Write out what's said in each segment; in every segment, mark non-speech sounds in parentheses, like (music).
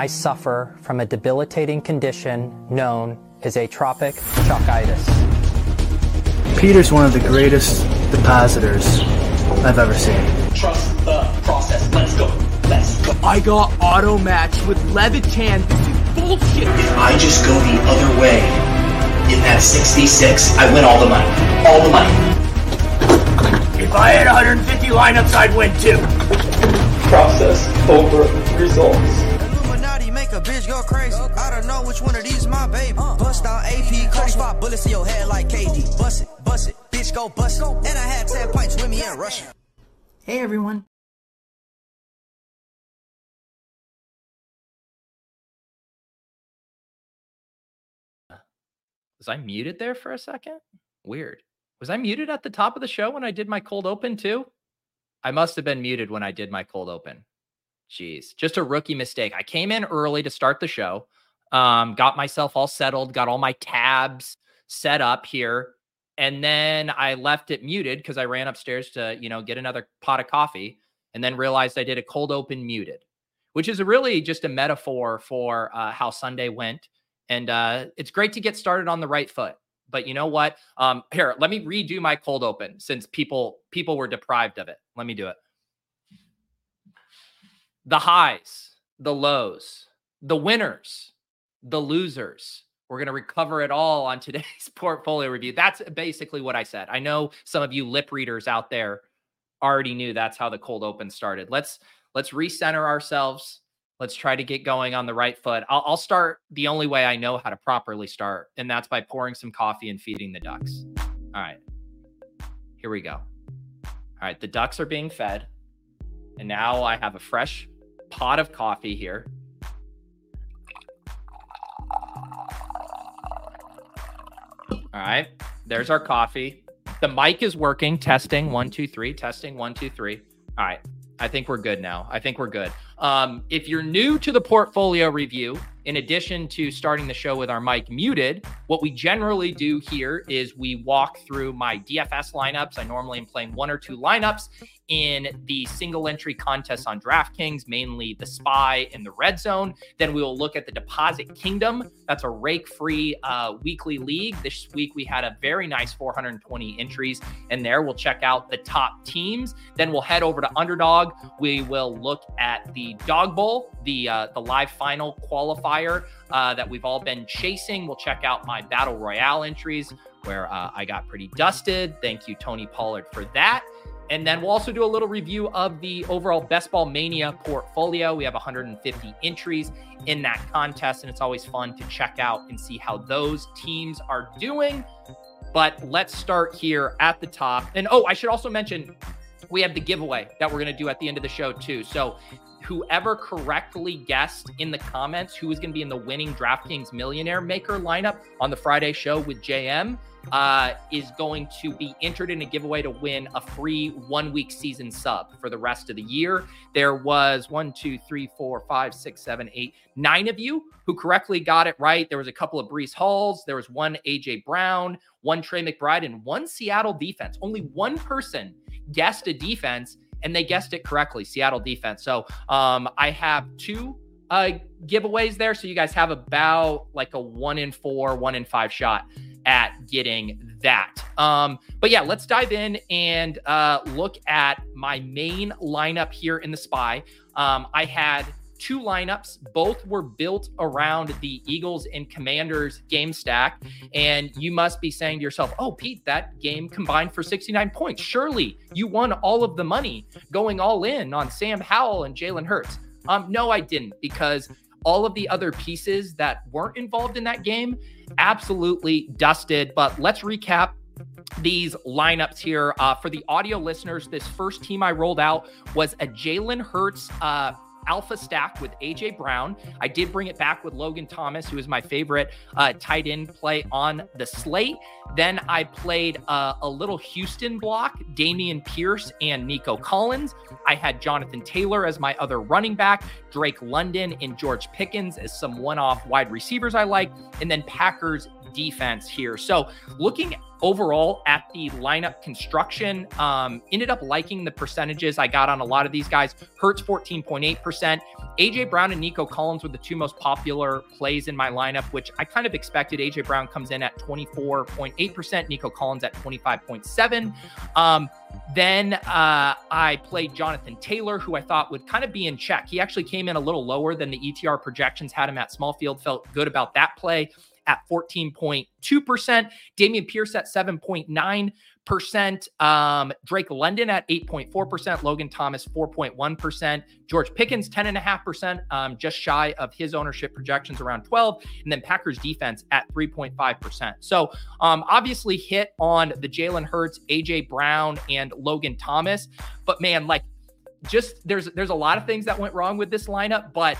I suffer from a debilitating condition known as atropic chokitis. Peter's one of the greatest depositors I've ever seen. Trust the process. Let's go. Let's go. I got auto matched with Levitan. This is bullshit. If I just go the other way in that 66, I win all the money. All the money. If I had 150 lineups, I'd win too. Process over results. Illuminati make a bitch go crazy. I don't know which one of these my baby. Bust down AP, cut spot bullets in your head like KD. Bust it, bust it, bitch go bust it. And I had 10 pints with me in Russia. Hey everyone. Was I muted there for a second? Weird. Was I muted at the top of the show when I did my cold open too? I must have been muted when I did my cold open. Jeez, just a rookie mistake. I came in early to start the show, um, got myself all settled, got all my tabs set up here, and then I left it muted because I ran upstairs to, you know, get another pot of coffee, and then realized I did a cold open muted, which is really just a metaphor for uh, how Sunday went. And uh, it's great to get started on the right foot. But you know what? Um, here, let me redo my cold open since people people were deprived of it. Let me do it. The highs, the lows, the winners, the losers. We're going to recover it all on today's (laughs) Pourtfolio Review. That's basically what I said. I know some of you lip readers out there already knew that's how the cold open started. Let's let's recenter ourselves. Let's try to get going on the right foot. I'll, I'll start the only way I know how to properly start, and that's by pouring some coffee and feeding the ducks. All right, here we go. All right, the ducks are being fed, and now I have a fresh pot of coffee here. All right, there's our coffee. The mic is working. Testing one, two, three. Testing one, two, three. All right, I think we're good now. I think we're good. Um, if you're new to the portfolio review, in addition to starting the show with our mic muted, what we generally do here is we walk through my DFS lineups. I normally am playing one or two lineups in the single entry contests on DraftKings, mainly the Spy and the Red Zone. Then we will look at the Deposit Kingdom. That's a rake free uh, weekly league. This week we had a very nice 420 entries in there. We'll check out the top teams. Then we'll head over to Underdog. We will look at the Dawg Bowl, the uh, the live final qualifier uh, that we've all been chasing. We'll check out my Battle Royale entries where uh, I got pretty dusted. Thank you, Tony Pollard, for that. And then we'll also do a little review of the overall Best Ball Mania portfolio. We have 150 entries in that contest, and it's always fun to check out and see how those teams are doing. But let's start here at the top. And oh, I should also mention we have the giveaway that we're going to do at the end of the show, too. So whoever correctly guessed in the comments who is going to be in the winning DraftKings Millionaire Maker lineup on the Friday show with JM uh, is going to be entered in a giveaway to win a free one week season sub for the rest of the year. There was one, two, three, four, five, six, seven, eight, nine of you who correctly got it right. There was a couple of Breece Halls, there was one AJ Brown, one Trey McBride, and one Seattle defense. Only one person guessed a defense and they guessed it correctly Seattle defense. So um, I have two uh, giveaways there. So you guys have about like a one in four, one in five shot at getting that. Um, but yeah, let's dive in and uh, look at my main lineup here in the spy. Um, I had two lineups. Both were built around the Eagles and Commanders game stack. And you must be saying to yourself, oh, Pete, that game combined for 69 points. Surely you won all of the money going all in on Sam Howell and Jalen Hurts. Um, no, I didn't because all of the other pieces that weren't involved in that game absolutely dusted. But let's recap these lineups here. Uh, for the audio listeners, this first team I rolled out was a Jalen Hurts uh, alpha stack with AJ Brown. I did bring it back with Logan Thomas, who is my favorite uh, tight end play on the slate. Then I played uh, a little Houston block, Dameon Pierce and Nico Collins. I had Jonathan Taylor as my other running back, Drake London and George Pickens as some one off wide receivers I like, and then Packers defense here. So looking overall at the lineup construction. Um, ended up liking the percentages I got on a lot of these guys. Hurts 14.8%. AJ Brown and Nico Collins were the two most popular plays in my lineup, which I kind of expected. AJ Brown comes in at 24.8%, Nico Collins at 25.7. Um, then uh, I played Jonathan Taylor, who I thought would kind of be in check. He actually came in a little lower than the ETR projections had him at small field. Felt good about that play at 14.2%. Dameon Pierce at 7.9%. Um, Drake London at 8.4%. Logan Thomas 4.1%. George Pickens 10.5%, um, just shy of his ownership projections around 12. And then Packers defense at 3.5%. So um, obviously hit on the Jalen Hurts, AJ Brown, and Logan Thomas. But man, like just there's there's a lot of things that went wrong with this lineup, but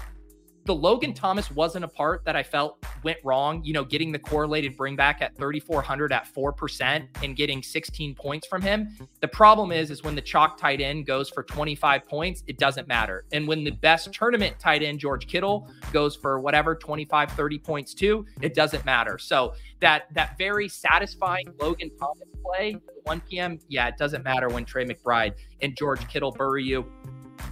the Logan Thomas wasn't a part that I felt went wrong. You know, getting the correlated bring back at 3,400 at 4% and getting 16 points from him. The problem is, is when the chalk tight end goes for 25 points, it doesn't matter. And when the best tournament tight end, George Kittle, goes for whatever, 25, 30 points too, it doesn't matter. So that, that very satisfying Logan Thomas play, 1 p.m., yeah, it doesn't matter when Trey McBride and George Kittle bury you.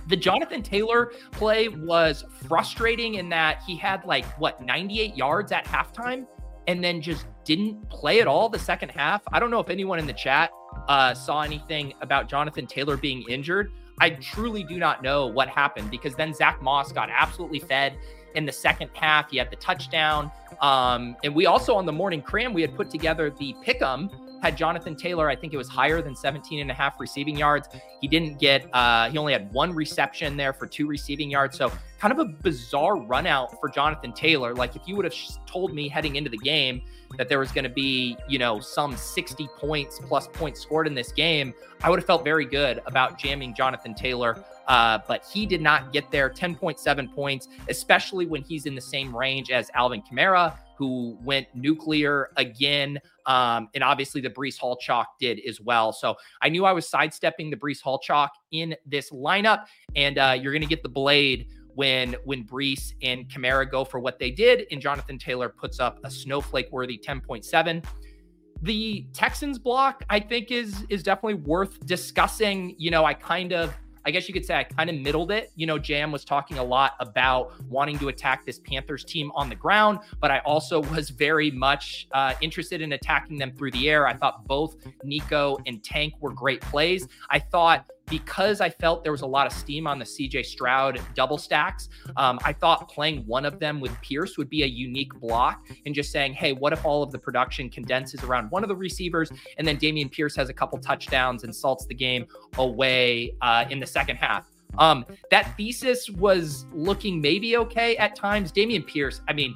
The Jonathan Taylor play was frustrating in that he had like what 98 yards at halftime and then just didn't play at all the second half. I don't know if anyone in the chat uh, saw anything about Jonathan Taylor being injured. I truly do not know what happened because then Zach Moss got absolutely fed in the second half. He had the touchdown. Um, and we also on the morning cram, we had put together the pick'em had Jonathan Taylor, I think it was higher than 17 and a half receiving yards. He didn't get, uh, he only had one reception there for two receiving yards. So kind of a bizarre run out for Jonathan Taylor. Like if you would have told me heading into the game that there was going to be, you know, some 60 points plus points scored in this game, I would have felt very good about jamming Jonathan Taylor. Uh, but he did not get there 10.7 points, especially when he's in the same range as Alvin Kamara, who went nuclear again. Um, and obviously the Breece Hall chalk did as well. So I knew I was sidestepping the Breece Hall chalk in this lineup, and uh, you're going to get the blade when when Breece and Kamara go for what they did, and Jonathan Taylor puts up a snowflake worthy 10.7. The Texans block, I think, is is definitely worth discussing. You know, I kind of I guess you could say I kind of middled it. You know, Jam was talking a lot about wanting to attack this Panthers team on the ground, but I also (laughs) was very much uh, interested in attacking them through the air. I thought both Nico and Tank were great plays. I thought because I felt there was a lot of steam on the CJ Stroud double stacks, um, I thought playing one of them with Pierce would be a unique block and just saying, hey, what if all of the production condenses around one of the receivers and then Dameon Pierce has a couple touchdowns and salts the game away uh, in the second half? Um, that thesis was looking maybe okay at times. Dameon Pierce, I mean,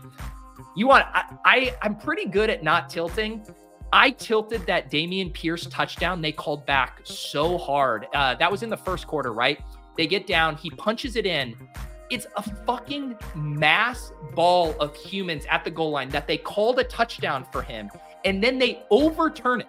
you want I, I I'm pretty good at not tilting I tilted that Dameon Pierce touchdown. They called back so hard. Uh, that was in the first quarter, right? They get down, he punches it in. It's a fucking mass ball of humans at the goal line that they called a touchdown for him, and then they overturn it.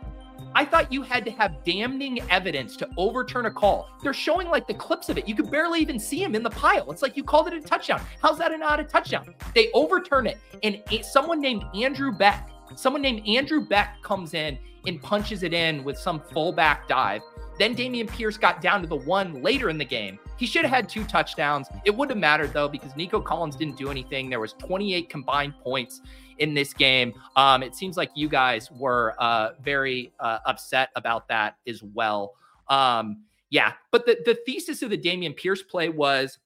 I thought you had to have damning evidence to overturn a call. They're showing like the clips of it. You could barely even see him in the pile. It's like you called it a touchdown. How's that not a touchdown? They overturn it, and someone named Andrew Beck Someone named Andrew Beck comes in and punches it in with some fullback dive. Then Dameon Pierce got down to the one later in the game. He should have had two touchdowns. It wouldn't have mattered though because Nico Collins didn't do anything. There was 28 combined points in this game. Um, it seems like you guys were uh, very uh, upset about that as well. Um, yeah, but the the thesis of the Dameon Pierce play was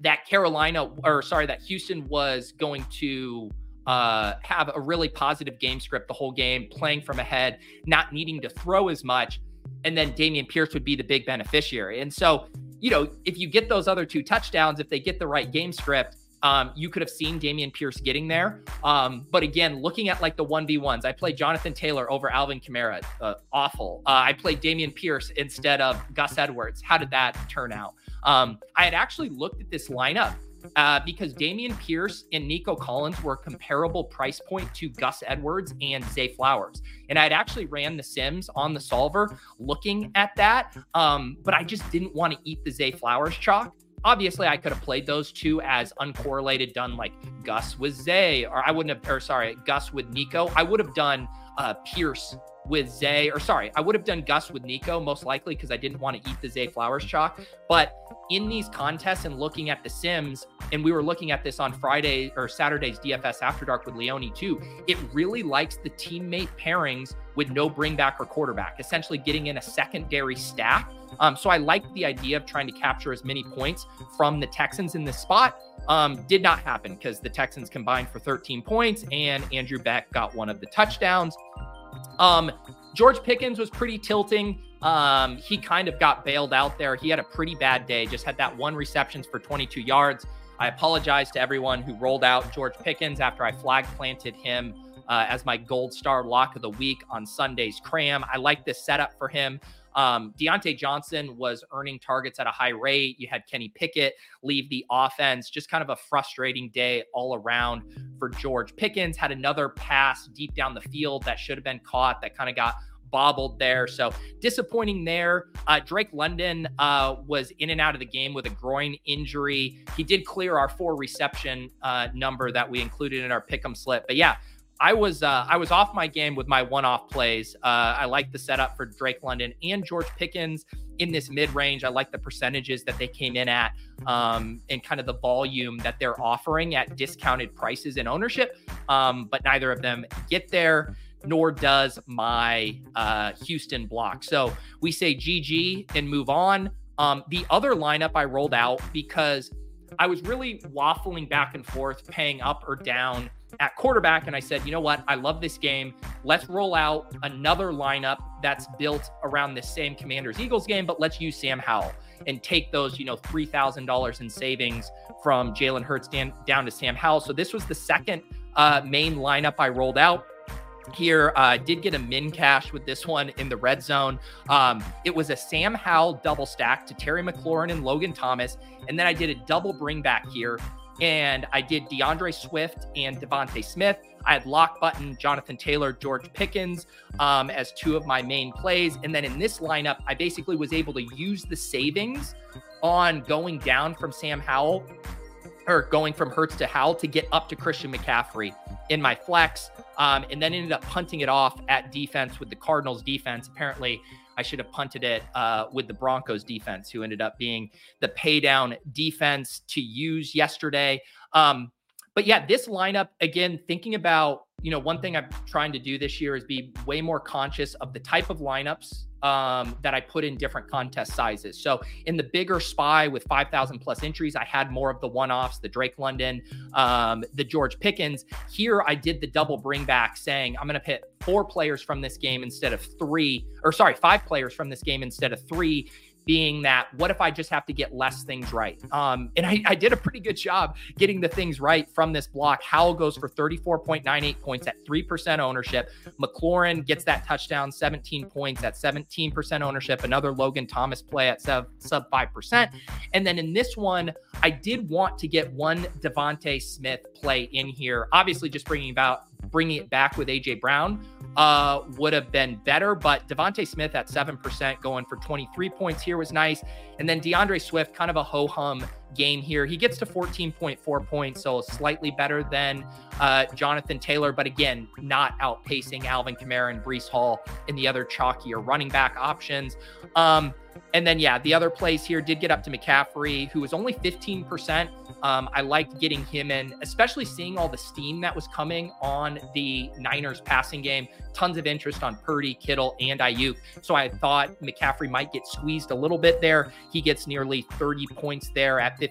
that Carolina, or sorry, that Houston was going to uh, have a really positive game script the whole game, playing from ahead, not needing to throw as much. And then Dameon Pierce would be the big beneficiary. And so, you know, if you get those other two touchdowns, if they get the right game script, um, you could have seen Dameon Pierce getting there. Um, but again, looking at like the 1v1s, I played Jonathan Taylor over Alvin Kamara. Uh, awful. Uh, I played Dameon Pierce instead of Gus Edwards. How did that turn out? Um, I had actually looked at this lineup uh, because Dameon Pierce and Nico Collins were comparable price point to Gus Edwards and Zay Flowers. And I'd actually ran the Sims on the solver looking at that, um, but I just didn't want to eat the Zay Flowers chalk. Obviously, I could have played those two as uncorrelated, done like Gus with Zay, or I wouldn't have, or sorry, Gus with Nico. I would have done uh, Pierce with Zay, or sorry, I would have done Gus with Nico most likely because I didn't want to eat the Zay Flowers chalk. But in these contests and looking at the Sims, and we were looking at this on Friday or Saturday's DFS After Dark with Leone too, it really likes the teammate pairings with no bringback or quarterback, essentially getting in a secondary stack. Um, so I like the idea of trying to capture as many points from the Texans in this spot. Um, did not happen because the Texans combined for 13 points and Andrew Beck got one of the touchdowns. Um, George Pickens was pretty tilting. Um, he kind of got bailed out there. He had a pretty bad day, just had that one receptions for 22 yards. I apologize to everyone who rolled out George Pickens after I flag planted him uh, as my gold star lock of the week on Sunday's cram. I like this setup for him. Um, Diontae Johnson was earning targets at a high rate. You had Kenny Pickett leave the offense. Just kind of a frustrating day all around for George Pickens. Had another pass deep down the field that should have been caught that kind of got bobbled there. So disappointing there. Uh, Drake London uh, was in and out of the game with a groin injury. He did clear our four reception uh, number that we included in our pick'em slip. But yeah, I was uh, I was off my game with my one-off plays. Uh, I like the setup for Drake London and George Pickens in this mid-range. I like the percentages that they came in at um, and kind of the volume that they're offering at discounted prices and ownership. Um, but neither of them get there, nor does my uh, Houston block. So we say GG and move on. Um, the other lineup I rolled out because I was really waffling back and forth, paying up or down at quarterback. And I said, you know what? I love this game. Let's roll out another lineup that's built around the same Commanders Eagles game, but let's use Sam Howell and take those, you know, $3,000 in savings from Jalen Hurts down, down to Sam Howell. So this was the second uh, main lineup I rolled out here. Uh, did get a min cash with this one in the red zone. Um, it was a Sam Howell double stack to Terry McLaurin and Logan Thomas. And then I did a double bring back here and I did DeAndre Swift and DeVonta Smith. I had Lock Button, Jonathan Taylor, George Pickens um, as two of my main plays. And then in this lineup, I basically was able to use the savings on going down from Sam Howell or going from Hurts to Howell to get up to Christian McCaffrey in my flex. Um, and then ended up punting it off at defense with the Cardinals defense. Apparently, I should have punted it uh, with the Broncos defense, who ended up being the pay down defense to use yesterday. Um, but yeah, this lineup, again, thinking about, you know, one thing I'm trying to do this year is be way more conscious of the type of lineups um, that I put in different contest sizes. So in the bigger spy with 5,000 plus entries, I had more of the one offs, the Drake London, um, the George Pickens. Here I did the double bring back saying I'm going to pit four players from this game instead of three, or sorry, five players from this game instead of three being that what if I just have to get less things right? Um, and I, I, did a pretty good job getting the things right from this block. Howell goes for 34.98 points at 3% ownership. McLaurin gets that touchdown, 17 points at 17% ownership. Another Logan Thomas play at sub, sub 5%. And then in this one, I did want to get one DeVonta Smith play in here. Obviously, just bringing about bringing it back with AJ Brown uh, would have been better. But DeVonta Smith at 7% going for 23 points here was nice. And then DeAndre Swift, kind of a ho hum game here. He gets to 14.4 points, so slightly better than uh, Jonathan Taylor, but again, not outpacing Alvin Kamara and Breece Hall in the other chalkier running back options. Um, and then, yeah, the other plays here did get up to McCaffrey, who was only 15%. Um, I liked getting him in, especially seeing all the steam that was coming on the Niners passing game. Tons of interest on Purdy, Kittle, and Aiyuk. So I thought McCaffrey might get squeezed a little bit there. He gets nearly 30 points there at 15%.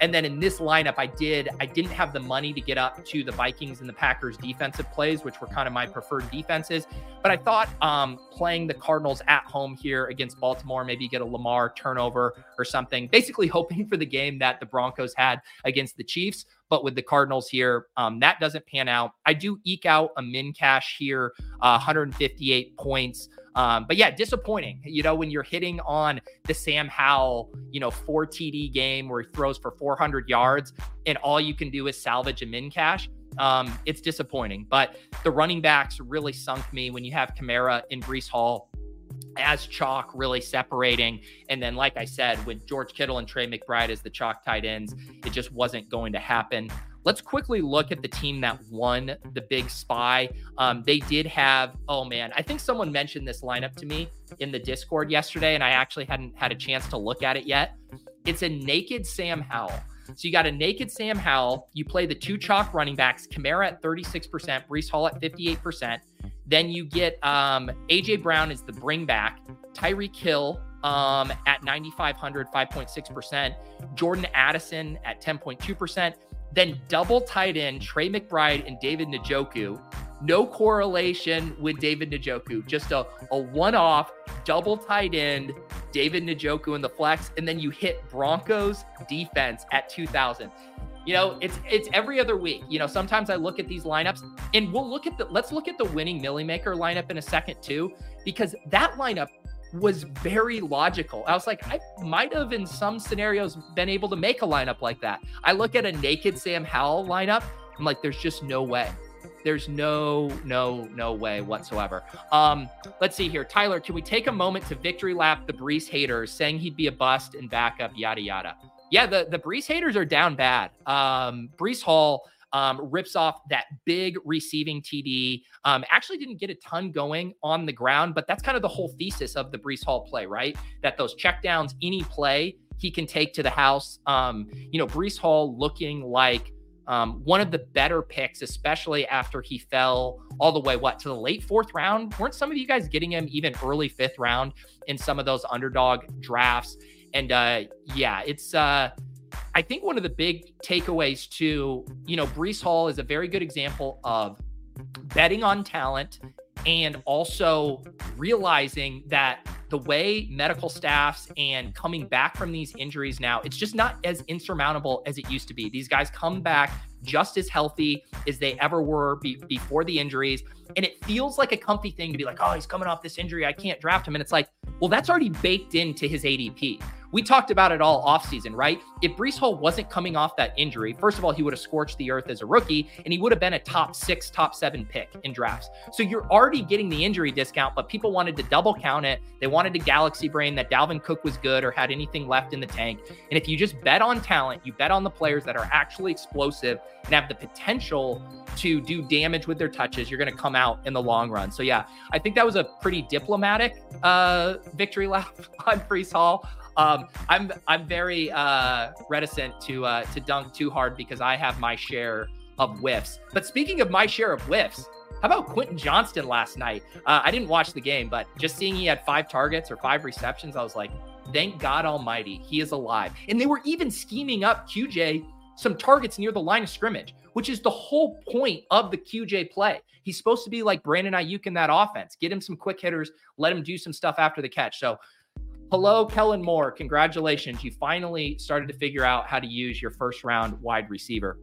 And then in this lineup, I did I didn't have the money to get up to the Vikings and the Packers defensive plays, which were kind of my preferred defenses. But I thought um, playing the Cardinals at home here against Baltimore, maybe get a Lamar turnover or something. Basically, (laughs) hoping for the game that the Broncos had against the Chiefs. But with the Cardinals here, um, that doesn't pan out. I do eke out a min cash here, uh, 158 points. Um, but yeah, disappointing. You know, when you're hitting on the Sam Howell, you know, four TD game where he throws for 400 yards and all you can do is salvage a min cash. Um, it's disappointing. But the running backs really sunk me when you have Kamara and Breece Hall as chalk really separating. And then, like I said, with George Kittle and Trey McBride as the chalk tight ends, it just wasn't going to happen. let's quickly look at the team that won the big spy. Um, they did have, oh man, I think someone mentioned this lineup to me in the Discord yesterday, and I actually hadn't had a chance to look at it yet. It's a naked Sam Howell. So you got a naked Sam Howell. You play the two chalk running backs, Kamara at 36%, Breece Hall at 58%. Then you get um, AJ Brown is the bring back, Tyreek Hill um, at 9,500, 5.6%, Jordan Addison at 10.2%. Then double tight end Trey McBride and David Njoku. No correlation with David Njoku, just a, a one off double tight end David Njoku in the flex. And then you hit Broncos defense at 2,000 you know it's it's every other week you know sometimes i look at these lineups and we'll look at the let's look at the winning millie maker lineup in a second too because that lineup was very logical. I was like, I might have in some scenarios been able to make a lineup like that. I look at a naked Sam Howell lineup. I'm like, there's just no way. There's no, no, no way whatsoever. Um, let's see here. Tyler, can we take a moment to victory lap the Breece haters saying he'd be a bust and backup, yada yada? Yeah, the, the Breece haters are down bad. Um, Breece Hall um, rips off that big receiving TD. Um, actually, didn't get a ton going on the ground, but that's kind of the whole thesis of the Breece Hall play, right? That those checkdowns, any play he can take to the house. Um, you know, Breece Hall looking like um, one of the better picks, especially after he fell all the way what to the late fourth round. Weren't some of you guys getting him even early fifth round in some of those underdog drafts? And uh, yeah, it's uh, I think one of the big takeaways too, you know, Breece Hall is a very good example of betting on talent and also realizing that the way medical staffs and coming back from these injuries now, it's just not as insurmountable as it used to be. These guys come back just as healthy as they ever were be- before the injuries. And it feels like a comfy thing to be like, oh, he's coming off this injury. I can't draft him. And it's like, well, that's already baked into his ADP. We talked about it all offseason, right? If Breece Hall wasn't coming off that injury, first of all, he would have scorched the earth as a rookie and he would have been a top six, top seven pick in drafts. So you're already getting the injury discount, but people wanted to double count it. They wanted to galaxy brain that Dalvin Cook was good or had anything left in the tank. And if you just bet on talent, you bet on the players that are actually explosive and have the potential to do damage with their touches, you're going to come out in the long run. So yeah, I think that was a pretty diplomatic uh, victory (laughs) lap on Breece Hall. Um, I'm I'm very uh, reticent to uh, to dunk too hard because I have my share of whiffs. But speaking of my share of whiffs, how about Quentin Johnston last night? Uh, I didn't watch the game, but just seeing he had five targets or five receptions, I was like, thank God Almighty, he is alive. And they were even scheming up QJ some targets near the line of scrimmage, which is the whole point of the QJ play. He's supposed to be like Brandon Aiyuk in that offense. Get him some quick hitters, let him do some stuff after the catch. So Hello, Kellen Moore. Congratulations. You finally started to figure out how to use your first round wide receiver.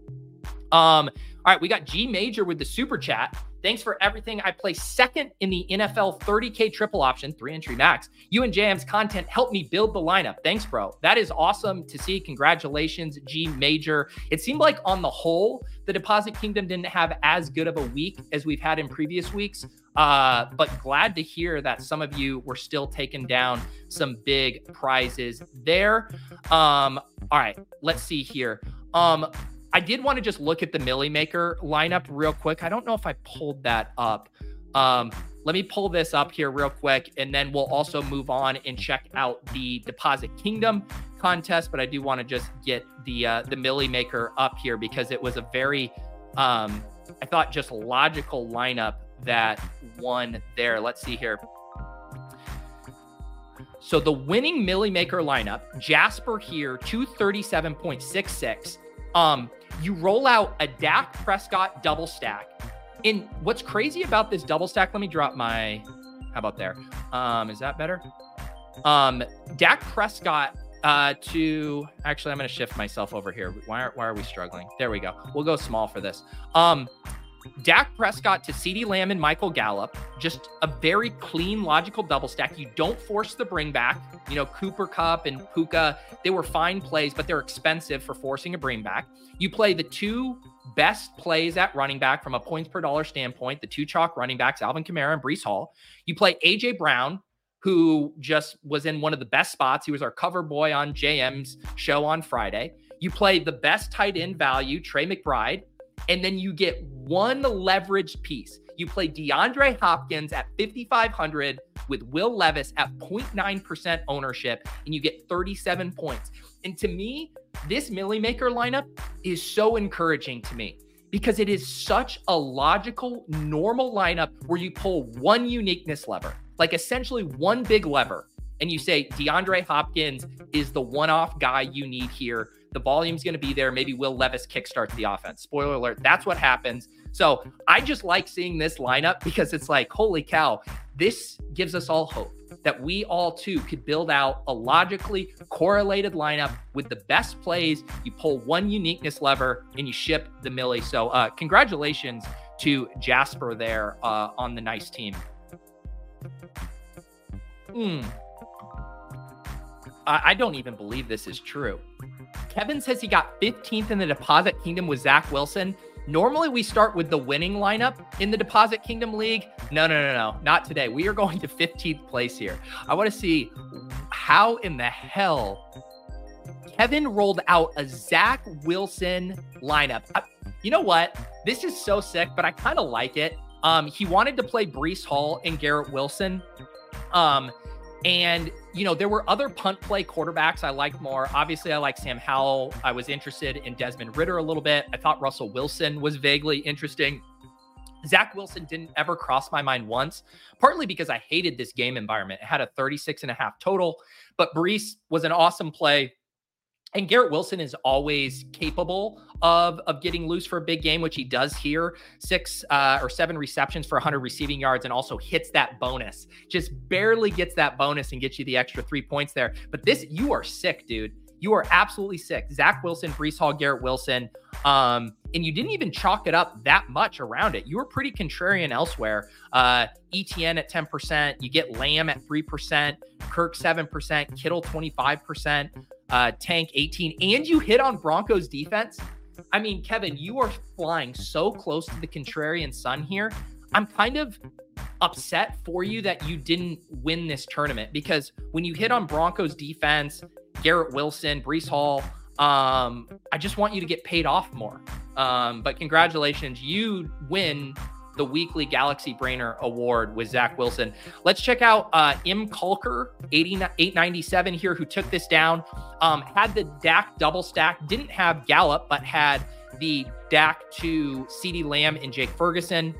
Um, all right, we got G Major with the super chat. Thanks for everything. I play second in the NFL 30K triple option, three entry max. You and JM's content helped me build the lineup. Thanks, bro. That is awesome to see. Congratulations, G Major. It seemed like on the whole, the Deposit Kingdom didn't have as good of a week as we've had in previous weeks. Uh, but glad to hear that some of you were still taking down some big prizes there. Um, all right, let's see here. Um, I did want to just look at the Millie Maker lineup real quick. I don't know if I pulled that up. Um, let me pull this up here real quick, and then we'll also move on and check out the Deposit Kingdom contest. But I do want to just get the uh, the Millie Maker up here because it was a very, um, I thought, just logical lineup that won there. Let's see here. So the winning Millie Maker lineup, Jasper here, 237.66. Um, you roll out a Dak Prescott double stack. And what's crazy about this double stack, let me drop my how about there? Um, is that better? Um, Dak Prescott uh, to actually, I'm going to shift myself over here. Why are, why are we struggling? There we go. We'll go small for this. Um, Dak Prescott to CeeDee Lamb and Michael Gallup, just a very clean, logical double stack. You don't force the bring back. You know, Cooper Kupp and Puka, they were fine plays, but they're expensive for forcing a bring back. You play the two best plays at running back from a points per dollar standpoint, the two chalk running backs, Alvin Kamara and Breece Hall. You play AJ Brown, who just was in one of the best spots. He was our cover boy on JM's show on Friday. You play the best tight end value, Trey McBride, and then you get one leveraged piece. You play DeAndre Hopkins at 5,500 with Will Levis at 0.9% ownership, and you get 37 points. And to me, this Millie Maker lineup is so encouraging to me because it is such a logical, normal lineup where you pull one uniqueness lever, like essentially one big lever, and you say DeAndre Hopkins is the one off guy you need here. The volume's going to be there. Maybe Will Levis kickstarts the offense. Spoiler alert, that's what happens. So I just like seeing this lineup because it's like, holy cow, this gives us all hope that we all too could build out a logically correlated lineup with the best plays. You pull one uniqueness lever and you ship the Millie. So uh, congratulations to Jasper there uh, on the nice team. Hmm. I don't even believe this is true. Kevin says he got 15th in the deposit kingdom with Zach Wilson. Normally, we start with the winning lineup in the Deposit Kingdom League. No, no, no, no, not today. We are going to 15th place here. I want to see how in the hell Kevin rolled out a Zach Wilson lineup. I, you know what? This is so sick, but I kind of like it. Um, he wanted to play Breece Hall and Garrett Wilson. Um, and, you know, there were other punt play quarterbacks I liked more. Obviously, I like Sam Howell. I was interested in Desmond Ridder a little bit. I thought Russell Wilson was vaguely interesting. Zach Wilson didn't ever cross my mind once, partly because I hated this game environment. It had a 36 and a half total, but Breece was an awesome play and Garrett Wilson is always capable of of getting loose for a big game, which he does here. Six uh, or seven receptions for 100 receiving yards, and also hits that bonus. Just barely gets that bonus and gets you the extra three points there. But this, you are sick, dude. You are absolutely sick. Zach Wilson, Breece Hall, Garrett Wilson. Um, and you didn't even chalk it up that much around it. You were pretty contrarian elsewhere. Uh, ETN at 10%, you get Lamb at 3%, Kirk 7%, Kittle 25% uh, Tank 18, and you hit on Broncos defense. I mean, Kevin, you are flying so close to the contrarian sun here. I'm kind of upset for you that you didn't win this tournament because when you hit on Broncos defense, Garrett Wilson, Breece Hall, um, I just want you to get paid off more. Um, but congratulations, you win the weekly Galaxy Brainer Award with Zach Wilson. Let's check out uh, M. Culker, 897 here, who took this down. Um, had the Dak double stack, didn't have Gallup, but had the Dak to CeeDee Lamb and Jake Ferguson.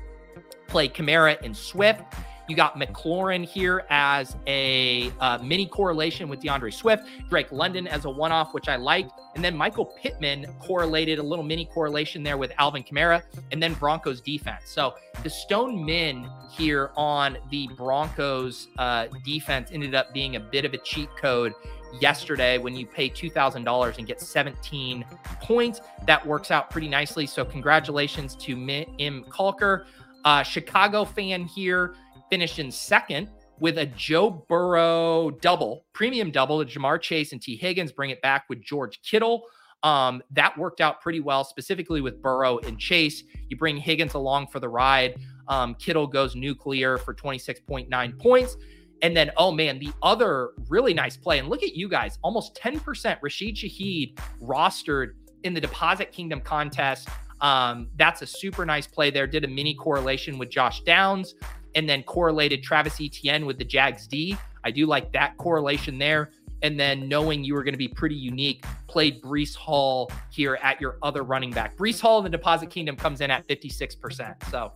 Played Kamara and Swift. You got McLaurin here as a uh, mini correlation with DeAndre Swift, Drake London as a one off, which I liked. And then Michael Pittman correlated a little mini correlation there with Alvin Kamara and then Broncos defense. So the Stone Men here on the Broncos uh, defense ended up being a bit of a cheat code yesterday when you pay $2,000 and get 17 points. That works out pretty nicely. So, congratulations to M. Calker. Uh, Chicago fan here finished in second with a Joe Burrow double, premium double to Ja'Marr Chase and Tee Higgins. Bring it back with George Kittle. Um, that worked out pretty well, specifically with Burrow and Chase. You bring Higgins along for the ride. Um, Kittle goes nuclear for 26.9 points. And then, oh man, the other really nice play. And look at you guys, almost 10%. Rashid Shaheed rostered in the Deposit Kingdom contest. Um, that's a super nice play there. Did a mini correlation with Josh Downs and then correlated Travis Etienne with the Jags D. I do like that correlation there. And then knowing you were going to be pretty unique, played Breece Hall here at your other running back. Breece Hall in the Deposit Kingdom comes in at 56%. So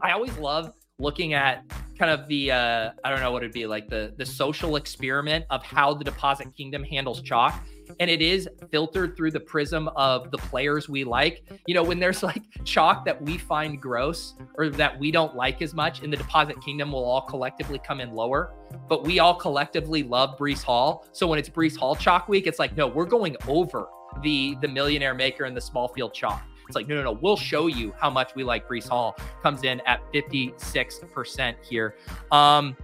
I always love looking at kind of the uh, I don't know what it'd be like the the social experiment of how the Deposit Kingdom handles chalk and it is filtered through the prism of the players we like. You know, when there's like chalk that we find gross or that we don't like as much in the deposit kingdom, will all collectively come in lower. But we all collectively love Breece Hall. So when it's Breece Hall chalk week, it's like, no, we're going over the the millionaire maker and the small field chalk. It's like, no, no, no, we'll show you how much we like Breece Hall. Comes in at 56% here. Um,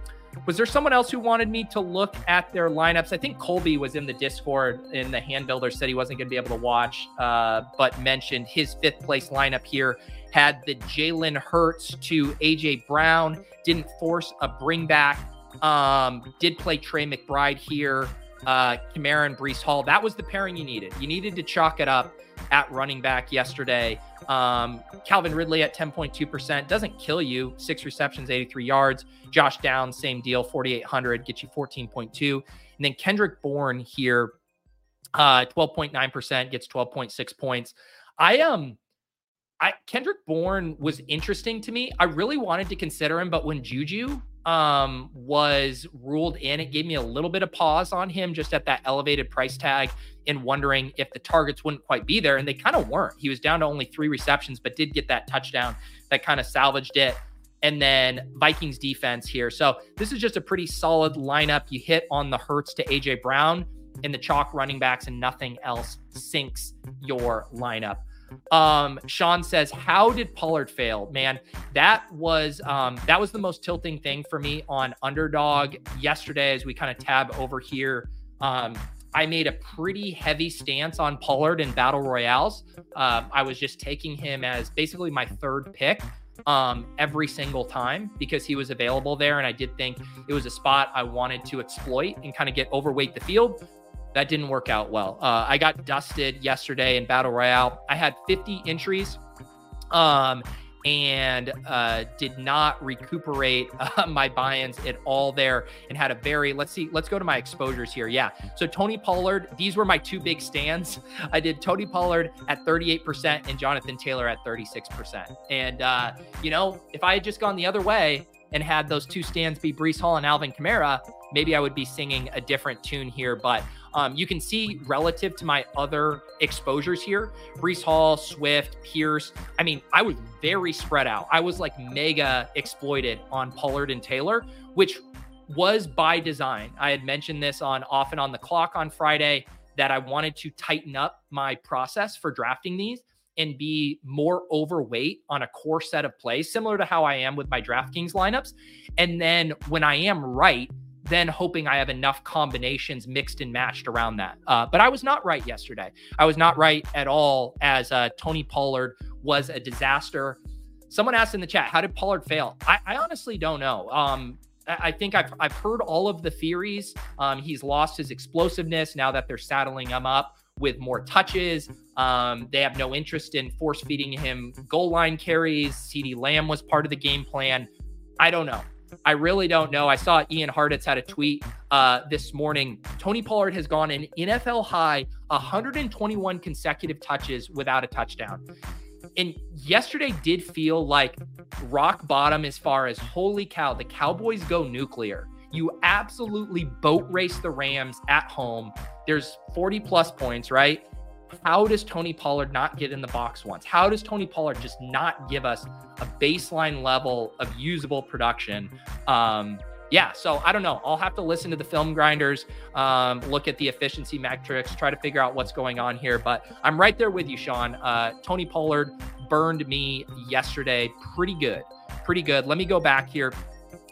was there someone else who wanted me to look at their lineups? I think Colby was in the Discord in the hand builder, said he wasn't going to be able to watch, uh, but mentioned his fifth place lineup here had the Jalen Hurts to AJ Brown, didn't force a bring back, um, did play Trey McBride here uh, Kamara and Breece Hall. That was the pairing you needed. You needed to chalk it up at running back yesterday. Um, Calvin Ridley at 10.2% doesn't kill you. Six receptions, 83 yards. Josh Downs, same deal, 4,800, gets you 14.2. And then Kendrick Bourne here, uh, 12.9%, gets 12.6 points. I um I Kendrick Bourne was interesting to me. I really wanted to consider him, but when Juju um was ruled in, it gave me a little bit of pause on him just at that elevated price tag and wondering if the targets wouldn't quite be there. And they kind of weren't. He was down to only three receptions, but did get that touchdown that kind of salvaged it. And then Vikings defense here. So this is just a pretty solid lineup. You hit on the Hurts to AJ Brown in the chalk running backs, and nothing else sinks your lineup. Um, Sean says, "How did Pollard fail? Man, that was um, that was the most tilting thing for me on underdog yesterday. As we kind of tab over here, um, I made a pretty heavy stance on Pollard in battle royales. Um, I was just taking him as basically my third pick um, every single time because he was available there. And I did think it was a spot I wanted to exploit and kind of get overweight the field. That didn't work out well. Uh, I got dusted yesterday in Battle Royale. I had 50 entries. Um, and uh, did not recuperate (laughs) uh, my buy-ins at all there and had a very let's see let's go to my exposures here yeah so tony pollard these were my two big stands (laughs) i did tony pollard at 38% and jonathan taylor at 36% and uh, you know if i had just gone the other way and had those two stands be breece hall and alvin kamara maybe i would be singing a different tune here but um, you can see relative to my other exposures here, Breece Hall, Swift, Pierce. I mean, I was very spread out. I was like mega exploited on Pollard and Taylor, which was by design. I had mentioned this on often on the clock on Friday that I wanted to tighten up my process for drafting these and be more overweight on a core set of plays, similar to how I am with my DraftKings lineups. And then when I am right, then hoping I have enough combinations mixed and matched around that. Uh, but I was not right yesterday. I was not right at all as uh, Tony Pollard was a disaster. Someone asked in the chat, how did Pollard fail? I, I honestly don't know. Um, I think I've, I've heard all of the theories. Um, he's lost his explosiveness now that they're saddling him up with more touches. Um, they have no interest in force feeding him goal line carries. CeeDee Lamb was part of the game plan. I don't know. I really don't know. I saw Ian Hartitz had a tweet uh, this morning. Tony Pollard has gone an NFL high 121 consecutive touches without a touchdown. And yesterday did feel like rock bottom as far as holy cow, the Cowboys go nuclear. You absolutely boat race the Rams at home. There's 40 plus points, right? How does Tony Pollard not get in the box once? How does Tony Pollard just not give us a baseline level of usable production? Um, yeah, so I don't know. I'll have to listen to the film grinders, um, look at the efficiency metrics, try to figure out what's going on here. But I'm right there with you, Sean. Uh, Tony Pollard burned me yesterday pretty good. Pretty good. Let me go back here.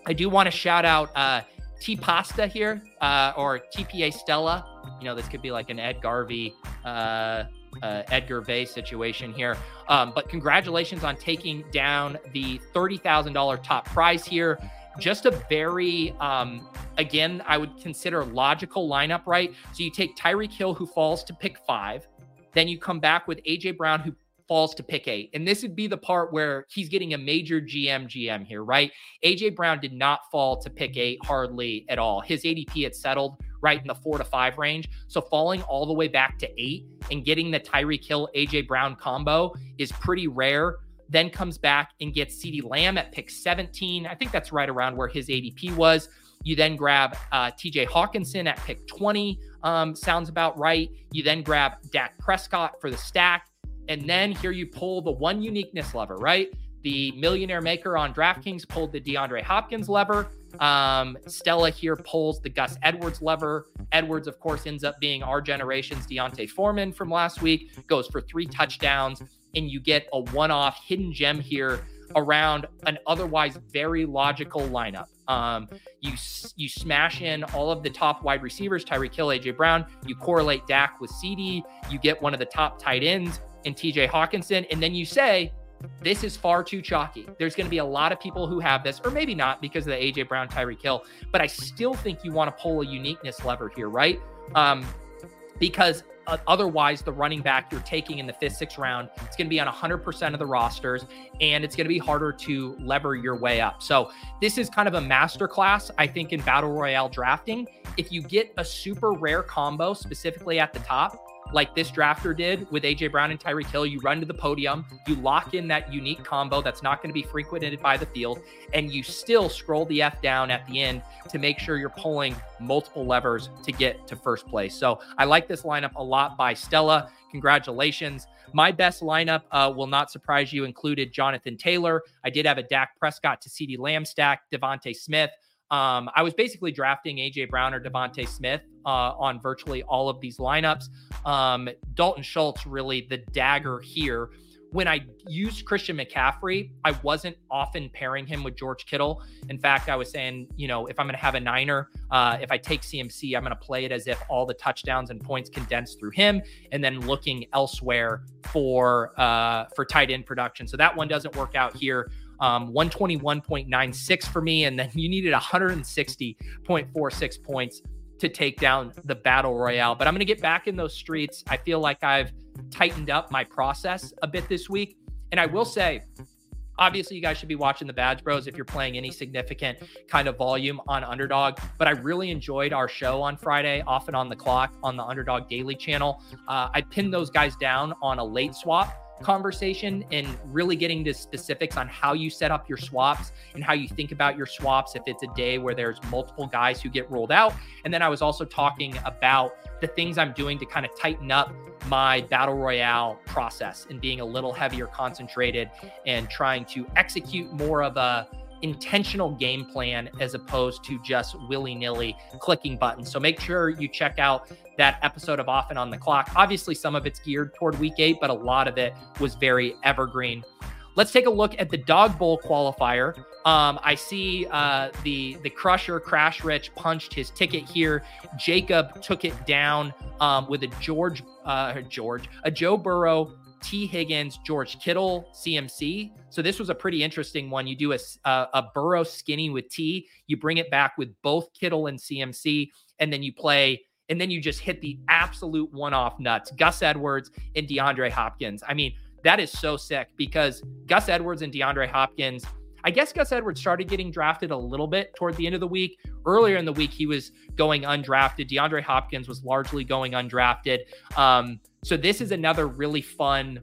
I do want to shout out uh, T Pasta here uh, or TPA Stella. You know, this could be like an Ed Garvey, uh, uh, Edgar Vay situation here. Um, but congratulations on taking down the $30,000 top prize here. Just a very, um, again, I would consider logical lineup, right? So you take Tyreek Hill, who falls to pick five. Then you come back with AJ Brown, who falls to pick eight. And this would be the part where he's getting a major GM GM here, right? AJ Brown did not fall to pick eight hardly at all. His ADP had settled right in the four to five range. So falling all the way back to eight and getting the Tyreek Hill AJ Brown combo is pretty rare. Then comes back and gets CeeDee Lamb at pick 17. I think that's right around where his ADP was. You then grab uh, TJ Hockenson at pick 20. Um, sounds about right. You then grab Dak Prescott for the stack. And then here you pull the one uniqueness lever, right? The millionaire maker on DraftKings pulled the DeAndre Hopkins lever. Um, Stella here pulls the Gus Edwards lever. Edwards, of course, ends up being our generation's D'Onta Foreman from last week, goes for three touchdowns, and you get a one off hidden gem here around an otherwise very logical lineup. Um, you you smash in all of the top wide receivers, Tyreek Hill, AJ Brown. You correlate Dak with CeeDee. You get one of the top tight ends and TJ Hockenson. And then you say, this is far too chalky. There's going to be a lot of people who have this, or maybe not because of the AJ Brown, Tyreek Hill. but I still think you want to pull a uniqueness lever here, right? Um, because otherwise, the running back you're taking in the fifth, sixth round, it's going to be on 100% of the rosters, and it's going to be harder to lever your way up. So this is kind of a masterclass, I think, in battle royale drafting. If you get a super rare combo, specifically at the top, like this drafter did with AJ Brown and Tyreek Hill. You run to the podium, you lock in that unique combo that's not going to be frequented by the field, and you still scroll the F down at the end to make sure you're pulling multiple levers to get to first place. So I like this lineup a lot by Stella. Congratulations. My best lineup uh, will not surprise you included Jonathan Taylor. I did have a Dak Prescott to CeeDee Lamb stack, DeVonta Smith. Um, I was basically drafting AJ Brown or DeVonta Smith uh, on virtually all of these lineups. Um, Dalton Schultz really the dagger here. When I used Christian McCaffrey, I wasn't often pairing him with George Kittle. In fact, I was saying, you know, if I'm going to have a Niner, uh, if I take CMC, I'm going to play it as if all the touchdowns and points condensed through him, and then looking elsewhere for uh, for tight end production. So that one doesn't work out here um, 121.96 for me. And then (laughs) you needed 160.46 points to take down the battle royale. But I'm going to get back in those streets. I feel like I've tightened up my process a bit this week. And I will say, obviously you guys should be watching the badge bros if you're playing any significant kind of volume on underdog but i really enjoyed our show on friday often on the clock on the underdog daily channel uh, i pinned those guys down on a late swap conversation and really getting to specifics on how you set up your swaps and how you think about your swaps if it's a day where there's multiple guys who get rolled out. And then I was also talking about the things I'm doing to kind of tighten up my battle royale process and being a little heavier concentrated and trying to execute more of a intentional game plan as opposed to just willy nilly clicking buttons. So make sure you check out that episode of Often on the Clock. Obviously, some of it's geared toward week eight, but a lot of it was very evergreen. Let's take a look at the Dawg Bowl qualifier. Um, I see uh, the the Crusher Crash Rich punched his ticket here. Jacob took it down um, with a George uh, George a Joe Burrow Tee Higgins, George Kittle, CMC. So this was a pretty interesting one. You do a, a, a Burrow skinny with T, you bring it back with both Kittle and CMC, and then you play, and then you just hit the absolute one off nuts. Gus Edwards and DeAndre Hopkins. I mean, that is so sick because Gus Edwards and DeAndre Hopkins. I guess Gus Edwards started getting drafted a little bit toward the end of the week. Earlier in the week, he was going undrafted. DeAndre Hopkins was largely going undrafted. Um, so this is another really fun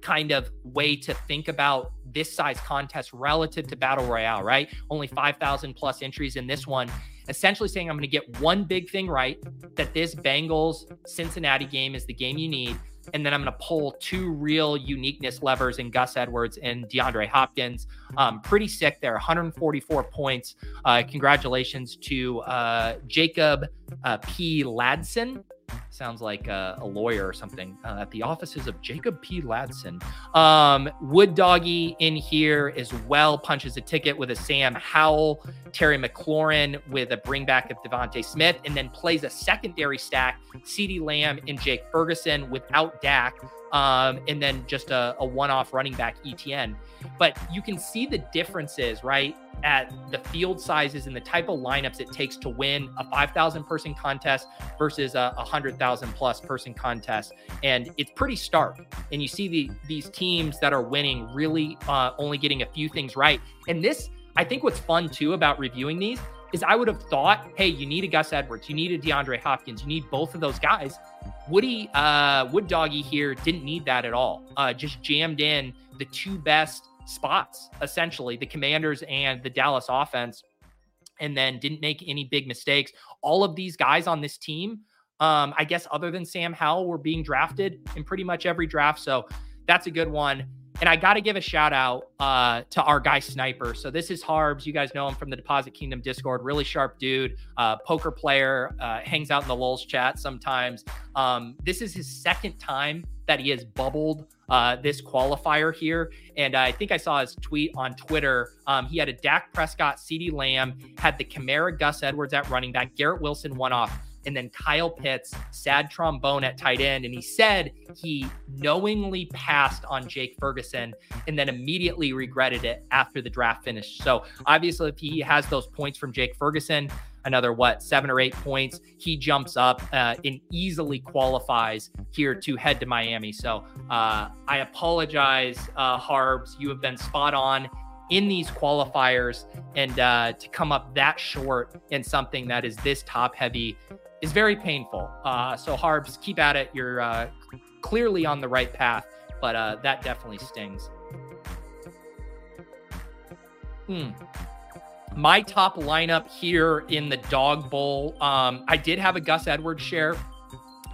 kind of way to think about this size contest relative to battle royale, right? Only 5,000 plus entries in this one. Essentially saying I'm going to get one big thing right that this Bengals Cincinnati game is the game you need. And then I'm going to pull two real uniqueness levers in Gus Edwards and DeAndre Hopkins. Um, pretty sick there, 144 points. Uh, congratulations to uh, Jacob uh, P. Ladson sounds like a, a lawyer or something uh, at the offices of Jacob P. Ladson. Um, Wood Doggy in here as well punches a ticket with a Sam Howell, Terry McLaurin with a bringback of DeVonta Smith, and then plays a secondary stack, CeeDee Lamb and Jake Ferguson without Dak um, and then just a, a one off running back ETN. But you can see the differences, right? At the field sizes and the type of lineups it takes to win a 5,000 person contest versus a 100,000 plus person contest. And it's pretty stark. And you see the these teams that are winning really uh, only getting a few things right. And this, I think what's fun too about reviewing these is I would have thought, hey, you need a Gus Edwards, you need a DeAndre Hopkins, you need both of those guys. Woody uh, Wood Doggy here didn't need that at all. Uh, just jammed in the two best spots, essentially, the Commanders and the Dallas offense, and then didn't make any big mistakes. All of these guys on this team, um, I guess, other than Sam Howell, were being drafted in pretty much every draft. So that's a good one. And I got to give a shout out uh, to our guy Sniper. So this is Harbs. You guys know him from the Deposit Kingdom Discord. Really sharp dude, uh, poker player, uh, hangs out in the Lulz chat sometimes. Um, this is his second time that he has bubbled uh, this qualifier here. And I think I saw his tweet on Twitter. Um, he had a Dak Prescott, CeeDee Lamb, had the Kamara Gus Edwards at running back, Garrett Wilson one off. And then Kyle Pitts, sad trombone at tight end. And he said he knowingly passed on Jake Ferguson and then immediately regretted it after the draft finished. So obviously, if he has those points from Jake Ferguson, another what seven or eight points. He jumps up uh, and easily qualifies here to head to Miami. So uh, I apologize, uh, Harbs. You have been spot on in these qualifiers, and uh, to come up that short in something that is this top heavy is very painful. Uh, so Harbs, keep at it. You're uh, clearly on the right path, but uh, that definitely stings. Hmm my top lineup here in the Dawg Bowl um, i did have a gus edwards share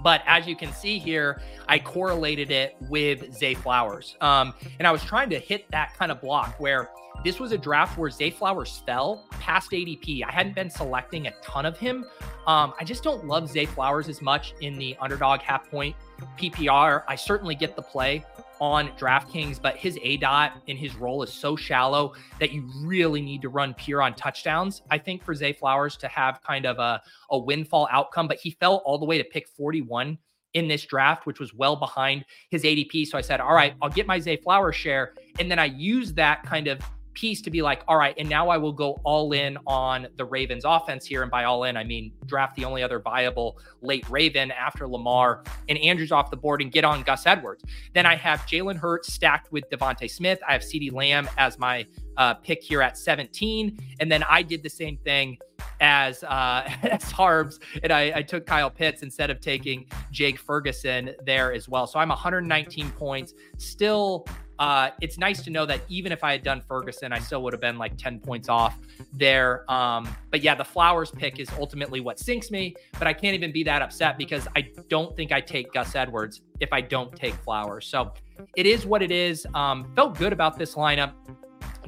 but as you can see here i correlated it with zay flowers. Um, and i was trying to hit that kind of block where this was a draft where zay flowers fell past adp i hadn't been selecting a ton of him. Um, i just don't love zay flowers as much in the underdog half point ppr i certainly get the play on DraftKings, but his A dot in his role is so shallow that you really need to run pure on touchdowns. I think for Zay Flowers to have kind of a, a windfall outcome, but he fell all the way to pick 41 in this draft, which was well behind his ADP. So I said, all right, I'll get my Zay Flowers share. And then I use that kind of piece to be like, all right, and now I will go all in on the Ravens offense here. And by all in, I mean draft the only other viable late Raven after Lamar and Andrews off the board and get on Gus Edwards. Then I have Jalen Hurts stacked with DeVonta Smith. I have CeeDee Lamb as my uh, pick here at 17. And then I did the same thing as uh, (laughs) as Harbs, and I, I, took Kyle Pitts instead of taking Jake Ferguson there as well. So I'm 119 points, still uh, it's nice to know that even if I had done Ferguson, I still would have been like 10 points off there. Um, but yeah, the Flowers pick is ultimately what sinks me, but I can't even be that upset because I don't think I take Gus Edwards if I don't take Flowers. So it is what it is. Um, felt good about this lineup.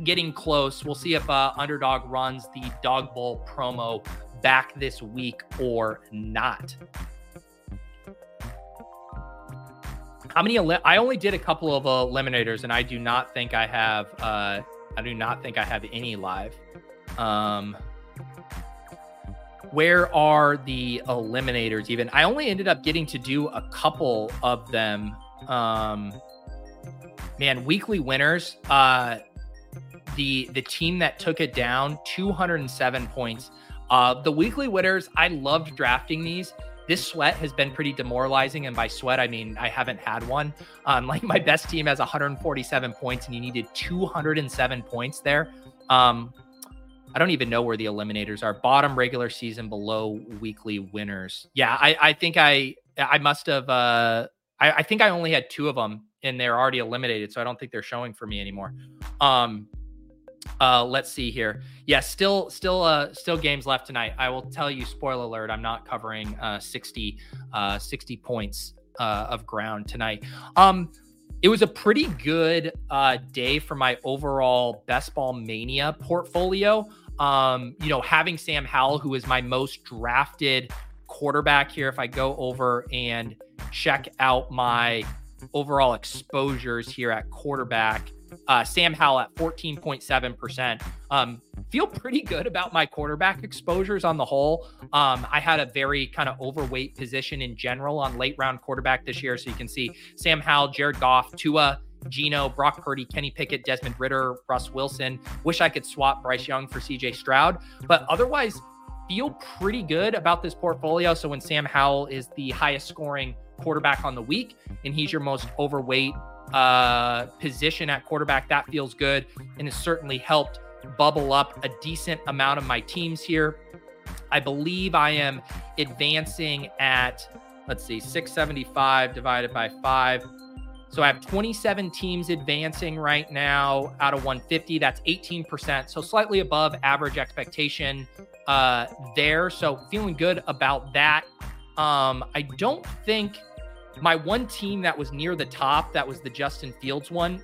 Getting close. We'll see if uh, Underdog runs the Dawg Bowl promo back this week or not. How many? I only did a couple of eliminators, and I do not think I have. Uh, I do not think I have any live. Um, where are the eliminators? Even I only ended up getting to do a couple of them. Um, man, weekly winners. Uh, the the team that took it down, 207 points. Uh, the weekly winners. I loved drafting these this sweat has been pretty demoralizing. And by sweat, I mean I haven't had one. Um, (laughs) like my best team has 147 points, and you needed 207 points there. Um, I don't even know where the eliminators are. Bottom regular season, below weekly winners. Yeah, I, I think I I must have. Uh, I, I think I only had two of them, and they're already eliminated, so I don't think they're showing for me anymore. Um, uh, let's see here. Yeah, still, still, uh, still games left tonight. I will tell you, spoiler alert, I'm not covering uh, 60, uh, 60 points uh, of ground tonight. Um, it was a pretty good uh, day for my overall best ball mania portfolio. Um, you know, having Sam Howell, who is my most drafted quarterback here, if I go over and check out my overall exposures here at quarterback uh, Sam Howell at 14.7%. Um, feel pretty good about my quarterback exposures on the whole. Um, I had a very kind of overweight position in general on late round quarterback this year. So you can see Sam Howell, Jared Goff, Tua, Gino, Brock Purdy, Kenny Pickett, Desmond Ridder, Russ Wilson. Wish I could swap Bryce Young for CJ Stroud, but otherwise, feel pretty good about this portfolio. So when Sam Howell is the highest scoring quarterback on the week and he's your most overweight uh, position at quarterback. That feels good and has certainly helped bubble up a decent amount of my teams here. I believe I am advancing at, let's see, 675 divided by five. So I have 27 teams advancing right now out of 150. That's 18%. So slightly above average expectation uh, there. So feeling good about that. Um, I don't think my one team that was near the top, that was the Justin Fields one.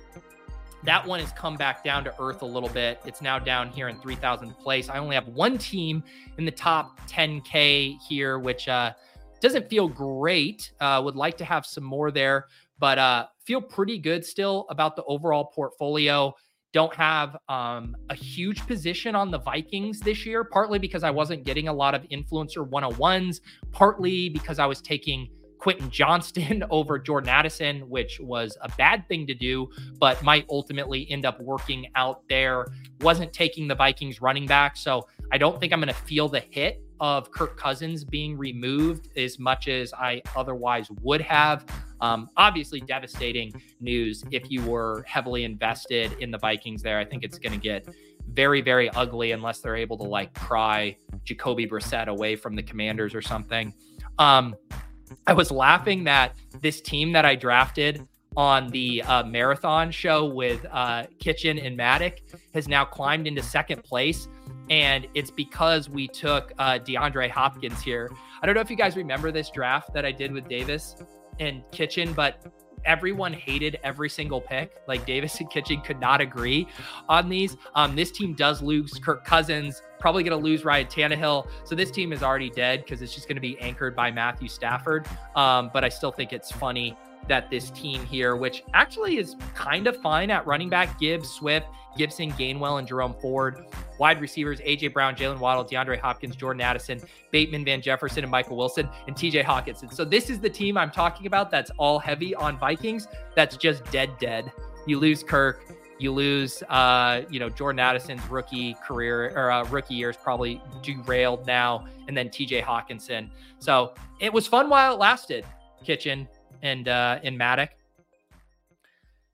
That one has come back down to earth a little bit. It's now down here in 3000th place. I only have one team in the top 10K here, which uh, doesn't feel great. Uh, would like to have some more there, but uh, feel pretty good still about the overall portfolio. don't have um, a huge position on the Vikings this year, partly because I wasn't getting a lot of influencer 101s, partly because I was taking Quentin Johnston (laughs) over Jordan Addison, which was a bad thing to do, but might ultimately end up working out there. Wasn't taking the Vikings running back. So I don't think I'm going to feel the hit of Kirk Cousins being removed as much as I otherwise would have. Um, obviously, devastating news if you were heavily invested in the Vikings there. I think it's going to get very, very ugly unless they're able to like pry Jacoby Brissett away from the Commanders or something. Um, I was laughing that this team that I drafted on the uh, marathon show with uh, Kitchen and Maddock has now climbed into second place. And it's because we took uh, DeAndre Hopkins here. I don't know if you guys remember this draft that I did with Davis and Kitchen, but everyone hated every single pick. Like Davis and Kitchen could not agree on these. Um, this team does lose Kirk Cousins, probably going to lose Ryan Tannehill. So this team is already dead because it's just going to be anchored by Matthew Stafford. Um, but I still think it's funny that this team here, which actually is kind of fine at running back, Gibbs, Swift, Gibson, Gainwell, and Jerome Ford. Wide receivers, AJ Brown, Jaylen Waddle, DeAndre Hopkins, Jordan Addison, Bateman, Van Jefferson, and Michael Wilson, and TJ Hockenson. So this is the team I'm talking about that's all heavy on Vikings. That's just dead, dead. You lose Kirk. You lose, uh, you know, Jordan Addison's rookie career or uh, rookie years probably derailed now, and then TJ Hockenson. So it was fun while it lasted. Kitchen and uh, in Maddock.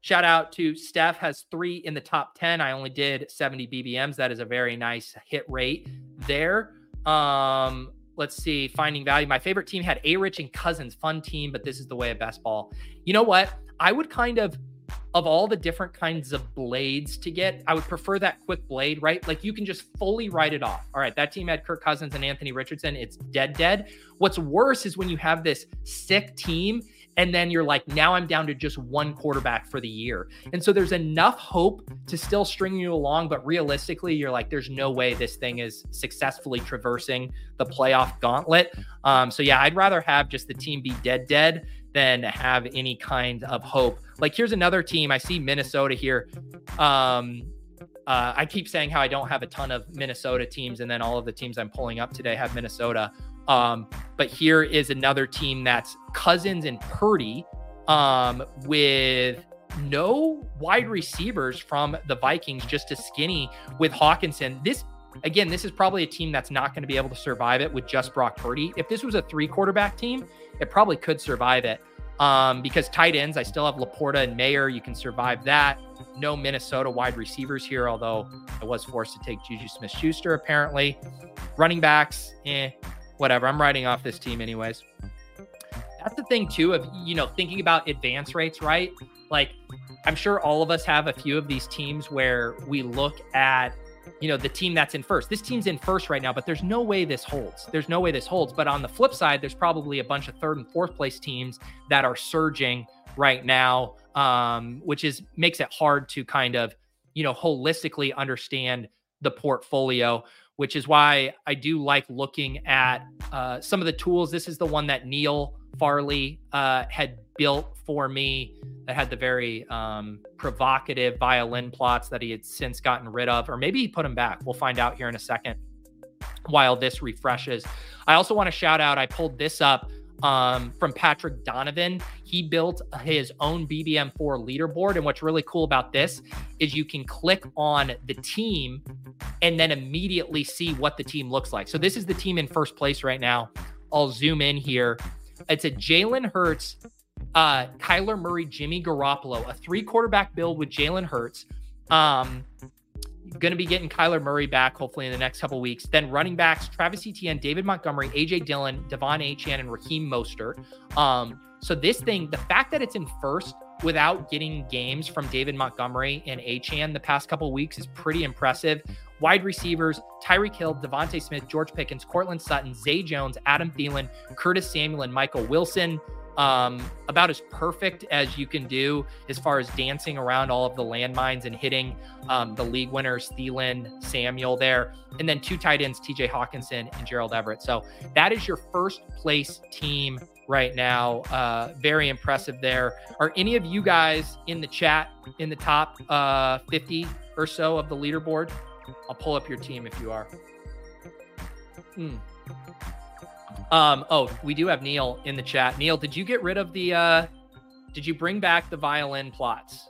Shout out to Steph has three in the top 10. I only did 70 BBMs. That is a very nice hit rate there. Um, let's see, finding value. My favorite team had A Rich and Cousins. Fun team, but this is the way of best ball. You know what? I would kind of of all the different kinds of blades to get, I would prefer that quick blade, right? Like you can just fully write it off. All right, that team had Kirk Cousins and Anthony Richardson. It's dead, dead. What's worse is when you have this sick team and then you're like, now I'm down to just one quarterback for the year. And so there's enough hope to still string you along. But realistically, you're like, there's no way this thing is successfully traversing the playoff gauntlet. Um, so yeah, I'd rather have just the team be dead, dead than have any kind of hope. Like here's another team. I see Minnesota here. Um, uh, I keep saying how I don't have a ton of Minnesota teams, and then all of the teams I'm pulling up today have Minnesota. Um, but here is another team that's Cousins and Purdy um, with no wide receivers from the Vikings, just a skinny with Hockenson. This again, this is probably a team that's not going to be able to survive it with just Brock Purdy. If this was a three quarterback team, it probably could survive it. Um, because tight ends, I still have Laporta and Mayer. You can survive that. No Minnesota wide receivers here, although I was forced to take Juju Smith Schuster apparently. Running backs, eh, whatever. I'm writing off this team anyways. That's the thing too of you know thinking about advance rates, right? Like I'm sure all of us have a few of these teams where we look at you know the team that's in first. This team's in first right now, but there's no way this holds. There's no way this holds. But on the flip side, there's probably a bunch of third and fourth place teams that are surging right now, um, which is makes it hard to kind of you know holistically understand the portfolio which is why I do like looking at uh, some of the tools. This is the one that Neil Farley uh, had built for me that had the very um, provocative violin plots that he had since gotten rid of, or maybe he put them back. We'll find out here in a second while this refreshes. I also want to shout out, I pulled this up um, from Patrick Donovan. He built his own BBM4 leaderboard. And what's really cool about this is you can click on the team and then immediately see what the team looks like. So this is the team in first place right now. I'll zoom in here. It's a Jalen Hurts, uh, Kyler Murray, Jimmy Garoppolo, a three quarterback build with Jalen Hurts. Um, going to be getting Kyler Murray back hopefully in the next couple weeks. Then running backs Travis Etienne, David Montgomery, AJ Dillon, De'Von Achane, and Raheem Mostert. Um, so this thing, the fact that it's in first without getting games from David Montgomery and Achane the past couple weeks is pretty impressive. Wide receivers, Tyreek Hill, DeVonta Smith, George Pickens, Courtland Sutton, Zay Jones, Adam Thielen, Curtis Samuel, and Michael Wilson um, about as perfect as you can do as far as dancing around all of the landmines and hitting um, the league winners, Thielen, Samuel there, and then two tight ends, TJ Hockenson and Gerald Everett. So that is your first place team right now. Uh, very impressive there. Are any of you guys in the chat in the top uh, 50 or so of the leaderboard? I'll pull up your team if you are. Hmm. Um, oh, we do have Neil in the chat. Neil, did you get rid of the uh did you bring back the violin plots?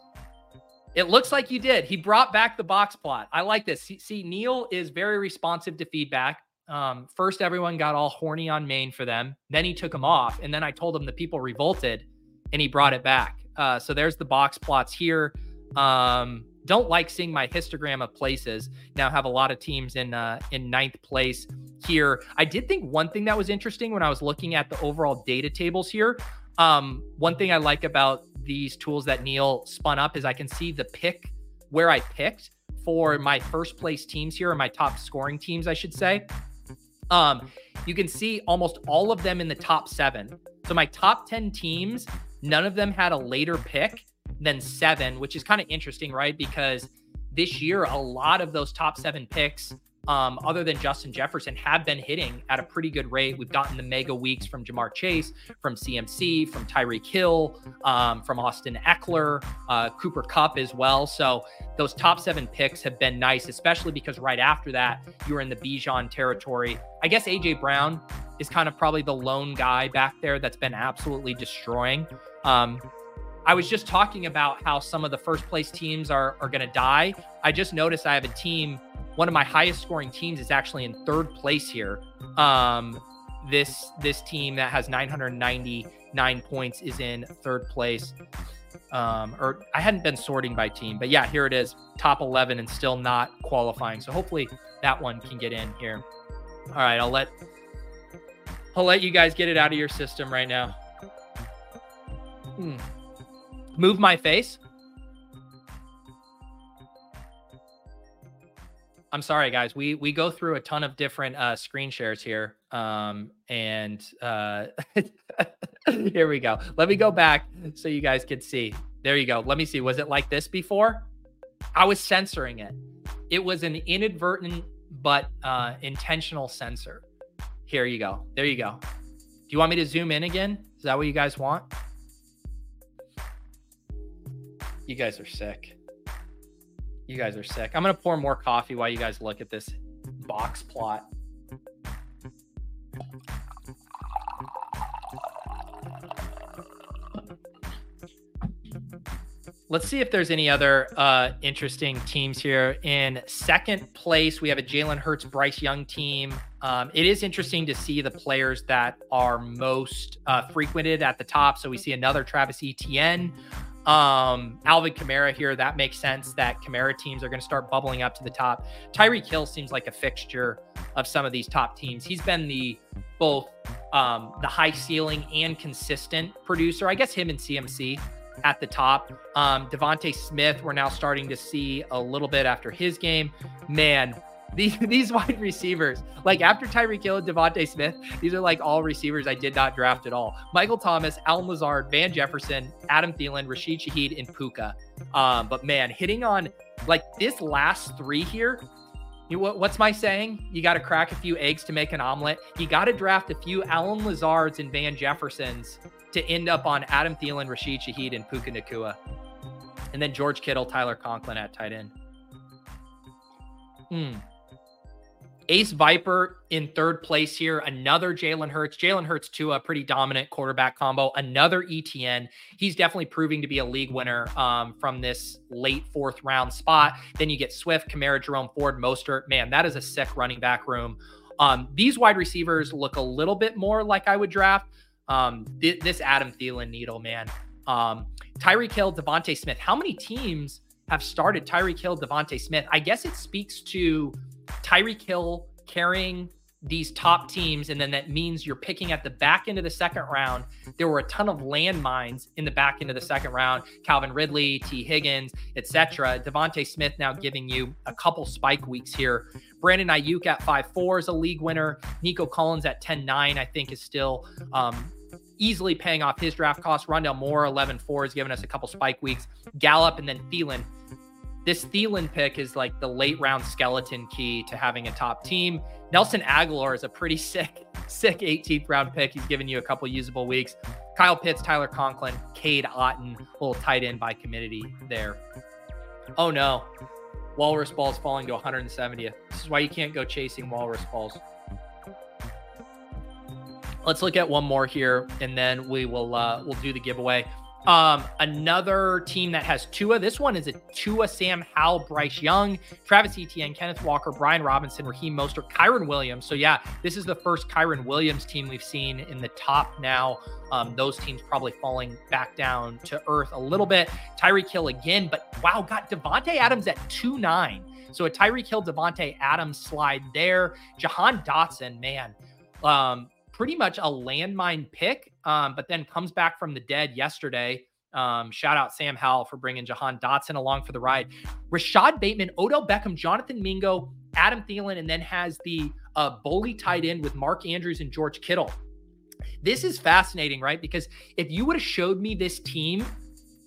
It looks like you did. He brought back the box plot. I like this. See, Neil is very responsive to feedback. Um, first, everyone got all horny on main for them. Then he took them off. And then I told him the people revolted and he brought it back. Uh, so there's the box plots here. Um, don't like seeing my histogram of places. Now have a lot of teams in uh, in ninth place here. I did think one thing that was interesting when I was looking at the overall data tables here. Um, one thing I like about these tools that Neil spun up is I can see the pick where I picked for my first place teams here, or my top scoring teams, I should say. Um, you can see almost all of them in the top seven. So my top 10 teams, none of them had a later pick than seven, which is kind of interesting, right? Because this year, a lot of those top seven picks um, other than Justin Jefferson, have been hitting at a pretty good rate. We've gotten the mega weeks from Ja'Marr Chase, from CMC, from Tyreek Hill, um, from Austin Ekeler, uh, Cooper Kupp as well. So those top seven picks have been nice, especially because right after that, you're in the Bijan territory. I guess AJ Brown is kind of probably the lone guy back there that's been absolutely destroying. Um, I was just talking about how some of the first place teams are are going to die. I just noticed I have a team one of my highest scoring teams is actually in third place here. Um, this this team that has 999 points is in third place. Um, or I hadn't been sorting by team, but yeah, here it is, top 11 and still not qualifying. So hopefully that one can get in here. All right, I'll let I'll let you guys get it out of your system right now. Hmm. Move my face. I'm sorry, guys. We we go through a ton of different uh, screen shares here, um, and uh, (laughs) here we go. Let me go back so you guys can see. There you go. Let me see. Was it like this before? I was censoring it. It was an inadvertent but uh, intentional censor. Here you go. There you go. Do you want me to zoom in again? Is that what you guys want? You guys are sick. You guys are sick. I'm going to pour more coffee while you guys look at this box plot. Let's see if there's any other uh, interesting teams here. In second place, we have a Jalen Hurts, Bryce Young team. Um, it is interesting to see the players that are most uh, frequented at the top. So we see another Travis Etienne, um, Alvin Kamara here, that makes sense that Kamara teams are going to start bubbling up to the top. Tyreek Hill seems like a fixture of some of these top teams. He's been the both um, the high ceiling and consistent producer. I guess him and CMC at the top. Um, DeVonta Smith, we're now starting to see a little bit after his game. Man, these (laughs) these wide receivers, like after Tyreek Hill and DeVonta Smith, these are like all receivers I did not draft at all. Michael Thomas, Allen Lazard, Van Jefferson, Adam Thielen, Rashid Shaheed, and Puka. Um, but man, hitting on like this last three here. You, what's my saying? You got to crack a few eggs to make an omelet. You got to draft a few Allen Lazards and Van Jeffersons to end up on Adam Thielen, Rashid Shaheed, and Puka Nacua. And then George Kittle, Tyler Conklin at tight end. Hmm. Ace Viper in third place here. Another Jalen Hurts. Jalen Hurts to a pretty dominant quarterback combo. Another ETN. He's definitely proving to be a league winner um, from this late fourth round spot. Then you get Swift, Kamara, Jerome Ford, Mostert. Man, that is a sick running back room. Um, these wide receivers look a little bit more like I would draft. Um, th- this Adam Thielen needle, man. Um, Tyreek Hill, DeVonta Smith. How many teams have started Tyreek Hill, DeVonta Smith? I guess it speaks to Tyreek Hill carrying these top teams, and then that means you're picking at the back end of the second round. There were a ton of landmines in the back end of the second round. Calvin Ridley, Tee Higgins, etc. DeVonta Smith now giving you a couple spike weeks here. Brandon Aiyuk at five four is a league winner. Nico Collins at 10-9, I think, is still um, easily paying off his draft costs. Rondale Moore, 11-4, is giving us a couple spike weeks. Gallup and then Thielen this Thielen pick is like the late round skeleton key to having a top team. Nelson Agholor is a pretty (laughs) sick, sick 18th round pick. He's given you a couple usable weeks. Kyle Pitts, Tyler Conklin, Cade Otton, little tight end by committee there. Oh no. Walrus balls falling to 170th. This is why you can't go chasing walrus balls. Let's look at one more here, and then we will uh, we'll do the giveaway. Um, another team that has Tua. This one is a Tua, Sam Howell, Bryce Young, Travis Etienne, Kenneth Walker, Brian Robinson, Raheem Mostert, Kyren Williams. So yeah, this is the first Kyren Williams team we've seen in the top now. Um, those teams probably falling back down to earth a little bit. Tyreek Hill again, but wow, got Davante Adams at two nine. So a Tyreek Hill, Davante Adams slide there. Jahan Dotson, man. Um, pretty much a landmine pick, um, but then comes back from the dead yesterday. Um, shout out Sam Howell for bringing Jahan Dotson along for the ride. Rashad Bateman, Odell Beckham, Jonathan Mingo, Adam Thielen, and then has the uh, bully tight end with Mark Andrews and George Kittle. This is fascinating, right? Because if you would have showed me this team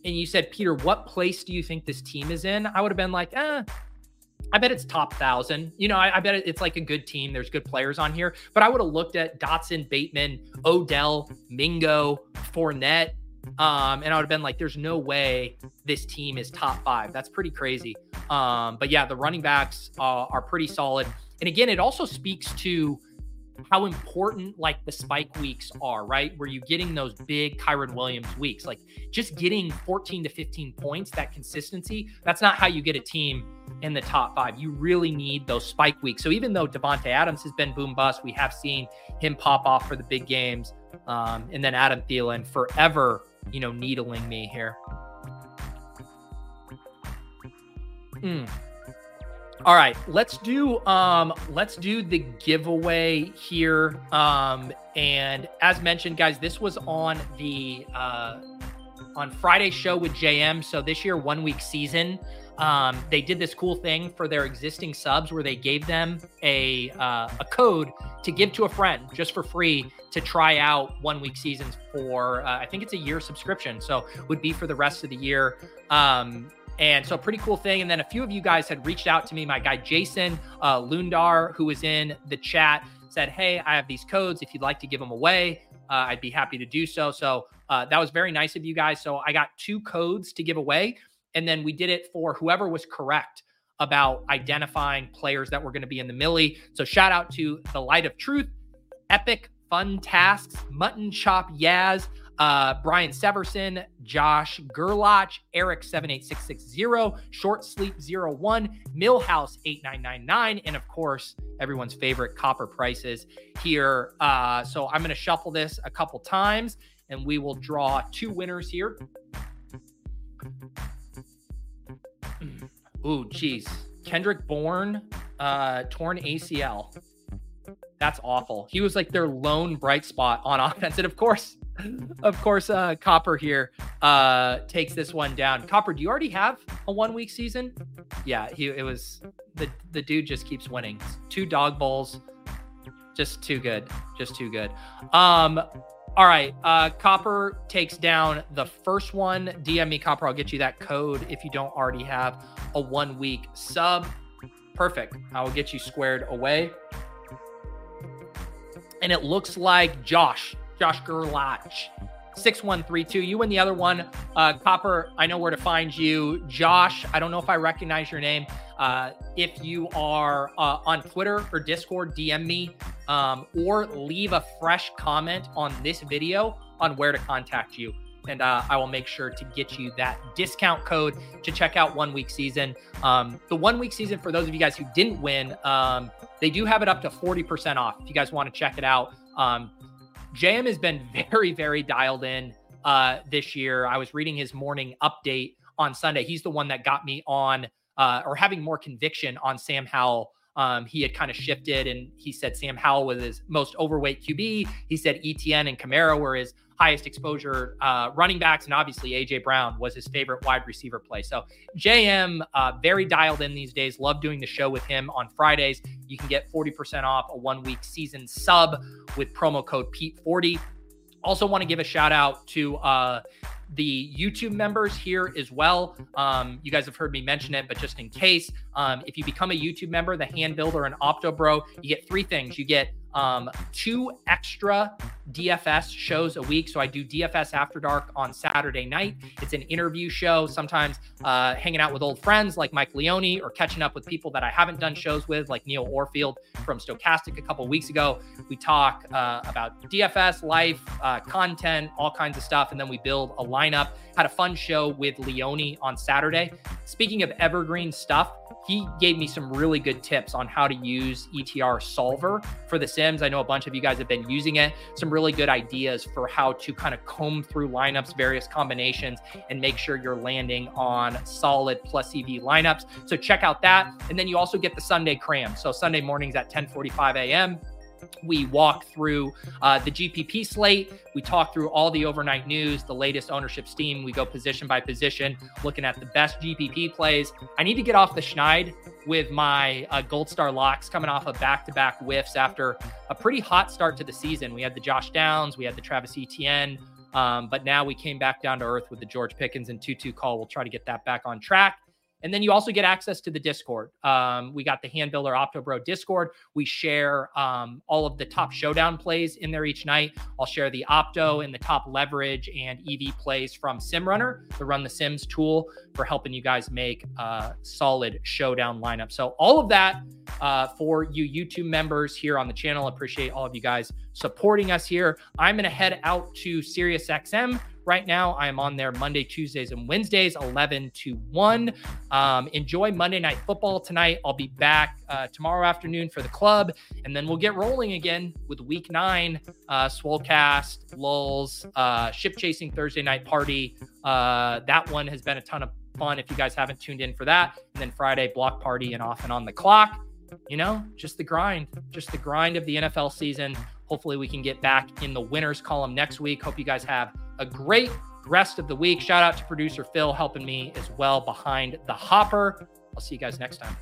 and you said, Peter, what place do you think this team is in? I would have been like, eh, I bet it's top thousand. You know, I, I, bet it's like a good team. There's good players on here. But I would have looked at Dotson, Bateman, Odell, Mingo, Fournette, um, and I would have been like, "There's no way this team is top five. That's pretty crazy." Um, but yeah, the running backs uh, are pretty solid. And again, it also speaks to how important like the spike weeks are, right? Where you're getting those big Kyren Williams weeks, like just getting 14 to 15 points, that consistency, that's not how you get a team in the top five. You really need those spike weeks. So even though Davante Adams has been boom bust, we have seen him pop off for the big games. Um, and then Adam Thielen forever, you know, needling me here. Mm. All right, let's do um let's do the giveaway here. Um and as mentioned guys, this was on the uh on Friday's show with JM. So this year one week season, um they did this cool thing for their existing subs where they gave them a uh, a code to give to a friend just for free to try out one week seasons for uh, I think it's a year subscription. So would be for the rest of the year. Um and so, pretty cool thing. And then a few of you guys had reached out to me. My guy Jason uh, Lundar, who was in the chat, said, Hey, I have these codes. If you'd like to give them away, uh, I'd be happy to do so. So, uh, that was very nice of you guys. So, I got two codes to give away. And then we did it for whoever was correct about identifying players that were going to be in the Millie. So, shout out to the Light of Truth, Epic Fun Tasks, Mutton Chop Yaz, uh, Brian Severson, Josh Gerlach, Eric78660, Short Sleep 01, Millhouse 8999, and of course, everyone's favorite copper prices here. Uh, so I'm going to shuffle this a couple times and we will draw two winners here. (clears throat) Ooh, geez. Kendrick Bourne, uh, torn ACL. That's awful. He was like their lone bright spot on (laughs) offense. And of course, (laughs) of course, uh, Copper here uh, takes this one down. Copper, do you already have a one week season? Yeah, he it was the the dude just keeps winning. Two Dawg Bowls, just too good, just too good. Um, all right, uh, Copper takes down the first one. DM me, Copper. I'll get you that code if you don't already have a one week sub. Perfect. I will get you squared away. And it looks like Josh Josh Gerlach. 6132. You win the other one. Uh, Copper, I know where to find you. Josh, I don't know if I recognize your name. Uh, if you are uh, on Twitter or Discord, DM me um, or leave a fresh comment on this video on where to contact you. And uh, I will make sure to get you that discount code to check out one week season. Um, the one week season, for those of you guys who didn't win, um, they do have it up to 40% off if you guys want to check it out. Um, JM has been very, very dialed in uh, this year. I was reading his morning update on Sunday. He's the one that got me on uh, or having more conviction on Sam Howell. Um, he had kind of shifted and he said Sam Howell was his most overweight QB. He said ETN and Kamara were his highest exposure uh, running backs, and obviously AJ Brown was his favorite wide receiver play. So JM, uh, very dialed in these days. Love doing the show with him on Fridays. You can get 40% off a one week season sub with promo code Pete40. Also, want to give a shout out to uh, the YouTube members here as well. Um, you guys have heard me mention it, but just in case, um, if you become a YouTube member, the Hand Builder and Opto Bro, you get three things. You get um, two extra DFS shows a week. So I do DFS After Dark on Saturday night. It's an interview show, sometimes uh, hanging out with old friends like Mike Leone or catching up with people that I haven't done shows with, like Neil Orfield from Stokastic a couple weeks ago. We talk uh, about DFS, life, uh, content, all kinds of stuff. And then we build a lineup. Had a fun show with Leone on Saturday. Speaking of evergreen stuff, he gave me some really good tips on how to use ETR Solver for The Sims. I know a bunch of you guys have been using it. Some really good ideas for how to kind of comb through lineups, various combinations, and make sure you're landing on solid plus EV lineups. So check out that. And then you also get the Sunday cram. So Sunday mornings at 10:45 a.m. We walk through uh, the GPP slate. We talk through all the overnight news, the latest ownership steam. We go position by position, looking at the best GPP plays. I need to get off the schneid with my uh, Gold Star locks coming off of back to back whiffs after a pretty hot start to the season. We had the Josh Downs, we had the Travis Etienne, um, but now we came back down to earth with the George Pickens and 2 2 call. We'll try to get that back on track. And then you also get access to the Discord. Um, we got the Hand Builder OptoBro Discord. We share um, all of the top showdown plays in there each night. I'll share the Opto and the top leverage and EV plays from SimRunner, the Run the Sims tool, for helping you guys make a solid showdown lineup. So all of that uh, for you YouTube members here on the channel. Appreciate all of you guys supporting us here. I'm going to head out to SiriusXM Right now, I am on there Monday, Tuesdays, and Wednesdays, 11 to 1. Um, enjoy Monday Night Football tonight. I'll be back uh, tomorrow afternoon for the club, and then we'll get rolling again with week nine, uh, Swolecast, Lulz, uh, Ship Chasing Thursday Night Party. Uh, that one has been a ton of fun if you guys haven't tuned in for that. And then Friday, Block Party, and off and on the clock you know, just the grind, just the grind of the NFL season. Hopefully, we can get back in the winners column next week. Hope you guys have a great rest of the week. Shout out to producer Phil helping me as well behind the hopper. I'll see you guys next time.